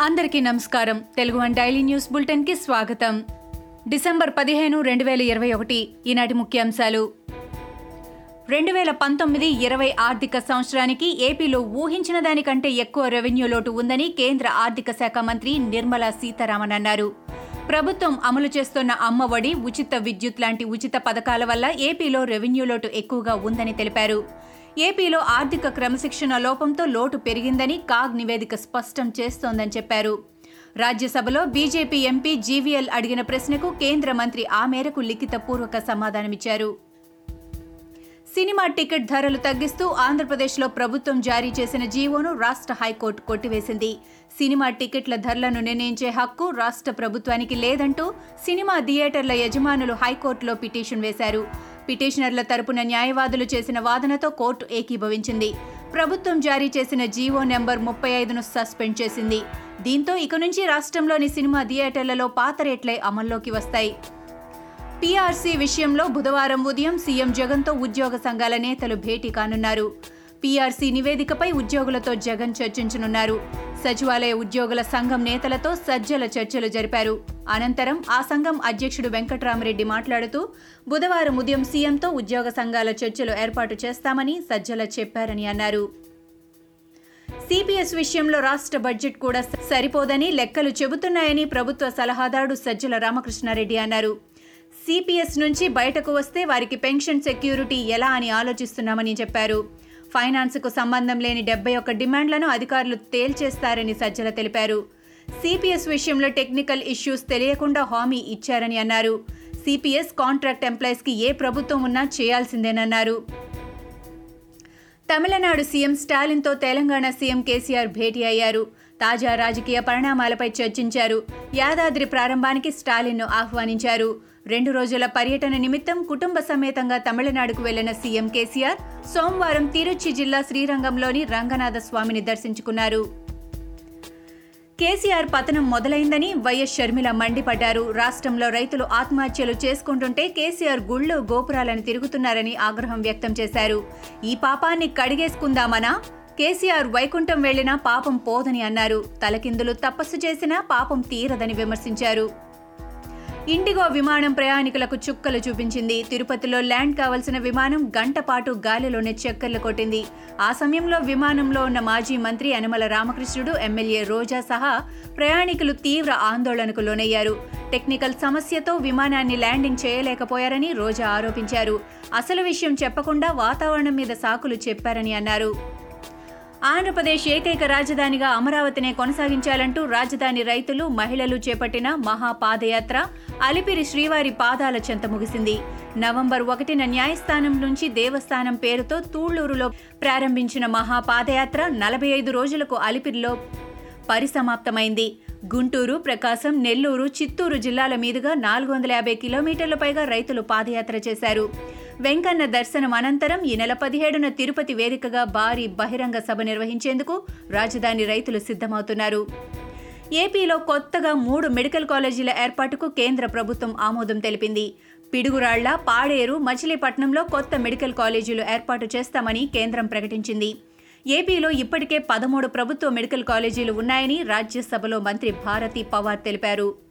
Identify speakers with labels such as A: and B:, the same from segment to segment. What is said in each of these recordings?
A: అందరికీ నమస్కారం. Telugu one daily news బులెటిన్కి స్వాగతం. డిసెంబర్ పదిహేను రెండు వేల ఇరవై ఒకటి ఈనాటి ముఖ్యాంశాలు. రెండు వేల పంతొమ్మిది ఇరవై ఆర్థిక సంవత్సరానికి ఏపీలో ఊహించిన దానికంటే ఎక్కువ రెవెన్యూ లోటు ఉందని కేంద్ర ఆర్థిక శాఖ మంత్రి నిర్మలా సీతారామన్ అన్నారు. ప్రభుత్వం అమలు చేస్తున్న అమ్మ ఒడి ఉచిత విద్యుత్ లాంటి ఉచిత పథకాల వల్ల ఏపీలో రెవెన్యూ లోటు ఎక్కువగా ఉందని తెలిపారు. ఏపీలో ఆర్థిక క్రమశిక్షణ లోపంతో లోటు పెరిగిందని కాగ్ నివేదిక స్పష్టం చేస్తోందని చెప్పారు. రాజ్యసభలో బీజేపీ ఎంపీ జీవీఎల్ అడిగిన ప్రశ్నకు కేంద్ర మంత్రి ఆ మేరకు లిఖితపూర్వక సమాధానమిచ్చారు. సినిమా టికెట్ ధరలు తగ్గిస్తూ ఆంధ్రప్రదేశ్లో ప్రభుత్వం జారీ చేసిన జీవోను రాష్ట్ర హైకోర్టు కొట్టివేసింది. సినిమా టికెట్ల ధరలను నిర్ణయించే హక్కు రాష్ట్ర ప్రభుత్వానికి లేదంటూ సినిమా థియేటర్ల యజమానులు హైకోర్టులో పిటిషన్ వేశారు. పిటిషనర్ల తరపున న్యాయవాదులు చేసిన వాదనతో కోర్టు ఏకీభవించింది. ప్రభుత్వం జారీ చేసిన జీవో నెంబర్ ముప్పై ఐదును సస్పెండ్ చేసింది. దీంతో ఇక నుంచి రాష్ట్రంలోని సినిమా థియేటర్లలో పాత రేట్లే అమల్లోకి వస్తాయి. పీఆర్సీ విషయంలో బుధవారం ఉదయం సీఎం జగన్తో ఉద్యోగ సంఘాల నేతలు భేటీ కానున్నారు. పీఆర్సీ నివేదికపై ఉద్యోగులతో జగన్ చర్చించనున్నారు. సచివాలయ ఉద్యోగుల సంఘం నేతలతో సజ్జల చర్చలు జరిపారు. అనంతరం ఆ సంఘం అధ్యక్షుడు వెంకట్రామరెడ్డి మాట్లాడుతూ బుధవారం ఉదయం సీఎంతో ఉద్యోగ సంఘాల చర్చలు ఏర్పాటు చేస్తామని సజ్జల చెప్పారని అన్నారు. సిపిఎస్ విషయంలో రాష్ట్ర బడ్జెట్ కూడా సరిపోదని లెక్కలు చెబుతున్నాయని ప్రభుత్వ సలహాదారుడు సజ్జల రామకృష్ణారెడ్డి అన్నారు. సిపిఎస్ నుంచి బయటకు వస్తే వారికి పెన్షన్ సెక్యూరిటీ ఎలా అని ఆలోచిస్తున్నామని చెప్పారు. ఫైనాన్స్కు సంబంధం లేని డెబ్బై ఒక్క డిమాండ్లను అధికారులు తేల్చేస్తారని సజ్జల తెలిపారు. సిపిఎస్ విషయంలో టెక్నికల్ ఇష్యూస్ తెలియకుండా హామీ ఇచ్చారని అన్నారు. సిపిఎస్ కాంట్రాక్ట్ ఎంప్లాయీస్కి ఏ ప్రభుత్వం ఉన్నా చేయాల్సిందేనన్నారు. తమిళనాడు సీఎం స్టాలిన్తో తెలంగాణ సీఎం కేసీఆర్ భేటీ అయ్యారు. తాజా రాజకీయ పరిణామాలపై చర్చించారు. యాదాద్రి ప్రారంభానికి స్టాలిన్ను ఆహ్వానించారు. రెండు రోజుల పర్యటన నిమిత్తం కుటుంబ సమేతంగా తమిళనాడుకు వెళ్ళిన సీఎం కేసీఆర్ సోమవారం తిరుచి జిల్లా శ్రీరంగంలోని రంగనాథ స్వామిని దర్శించుకున్నారు. కేసీఆర్ పతనం మొదలైందని వైఎస్ షర్మిల మండిపడ్డారు. రాష్ట్రంలో రైతులు ఆత్మహత్యలు చేసుకుంటుంటే కేసీఆర్ గుళ్ళు గోపురాలను తిరుగుతున్నారని ఆగ్రహం వ్యక్తం చేశారు. ఈ పాపాన్ని కడిగేసుకుందామనా? కేసీఆర్ వైకుంఠం వెళ్ళినా పాపం పోదని అన్నారు. తలకిందులు తపస్సు చేసినా పాపం తీరదని విమర్శించారు. ఇండిగో విమానం ప్రయాణికులకు చుక్కలు చూపించింది. తిరుపతిలో ల్యాండ్ కావలసిన విమానం గంట పాటు గాలిలోనే చక్కర్లు కొట్టింది. ఆ సమయంలో విమానంలో ఉన్న మాజీ మంత్రి యనమల రామకృష్ణుడు ఎమ్మెల్యే రోజా సహా ప్రయాణికులు తీవ్ర ఆందోళనకు లోనయ్యారు. టెక్నికల్ సమస్యతో విమానాన్ని ల్యాండింగ్ చేయలేకపోయారని రోజా ఆరోపించారు. అసలు విషయం చెప్పకుండా వాతావరణం మీద సాకులు చెప్పారని అన్నారు. ఆంధ్రప్రదేశ్ ఏకైక రాజధానిగా అమరావతినే కొనసాగించాలంటూ రాజధాని రైతులు మహిళలు చేపట్టిన మహాపాదయాత్ర అలిపిరి శ్రీవారి పాదాల చెంత ముగిసింది. నవంబర్ ఒకటిన న్యాయస్థానం నుంచి దేవస్థానం పేరుతో తూళ్ళూరులో ప్రారంభించిన మహాపాదయాత్ర నలభై ఐదు రోజులకు అలిపిరిలో పరిసమాప్తమైంది. గుంటూరు ప్రకాశం నెల్లూరు చిత్తూరు జిల్లాల మీదుగా నాలుగు వందల యాభై కిలోమీటర్ల పైగా రైతులు పాదయాత్ర చేశారు. వెంకన్న దర్శనం అనంతరం ఈ నెల పదిహేడున తిరుపతి వేదికగా భారీ బహిరంగ సభ నిర్వహించేందుకు రాజధాని రైతులు సిద్ధమవుతున్నారు. ఏపీలో కొత్తగా మూడు మెడికల్ కాలేజీల ఏర్పాటుకు కేంద్ర ప్రభుత్వం ఆమోదం తెలిపింది. పిడుగురాళ్ళ పాడేరు మచిలీపట్నంలో కొత్త మెడికల్ కాలేజీలు ఏర్పాటు చేస్తామని కేంద్రం ప్రకటించింది. ఏపీలో ఇప్పటికే పదమూడు ప్రభుత్వ మెడికల్ కాలేజీలు ఉన్నాయని రాజ్యసభలో మంత్రి భారతి పవార్ తెలిపారు.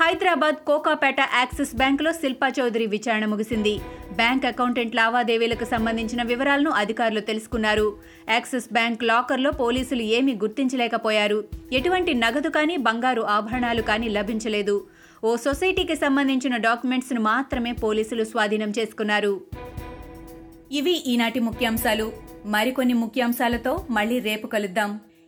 A: హైదరాబాద్ కోకాపేట యాక్సిస్ బ్యాంకులో శిల్పా చౌదరి విచారణ ముగిసింది. బ్యాంక్ అకౌంటెంట్ లావాదేవీలకు సంబంధించిన వివరాలను అధికారులు తెలుసుకున్నారు. యాక్సిస్ బ్యాంక్ లాకర్లో పోలీసులు ఏమీ గుర్తించలేకపోయారు. ఎటువంటి నగదు కానీ బంగారు ఆభరణాలు కానీ లభించలేదు. ఓ సొసైటీకి సంబంధించిన డాక్యుమెంట్స్ను మాత్రమే పోలీసులు స్వాధీనం చేసుకున్నారు. ఇవి ఈనాటి ముఖ్యాంశాలు. మరికొన్ని ముఖ్యాంశాలతో మళ్ళీ రేపు కలుద్దాం.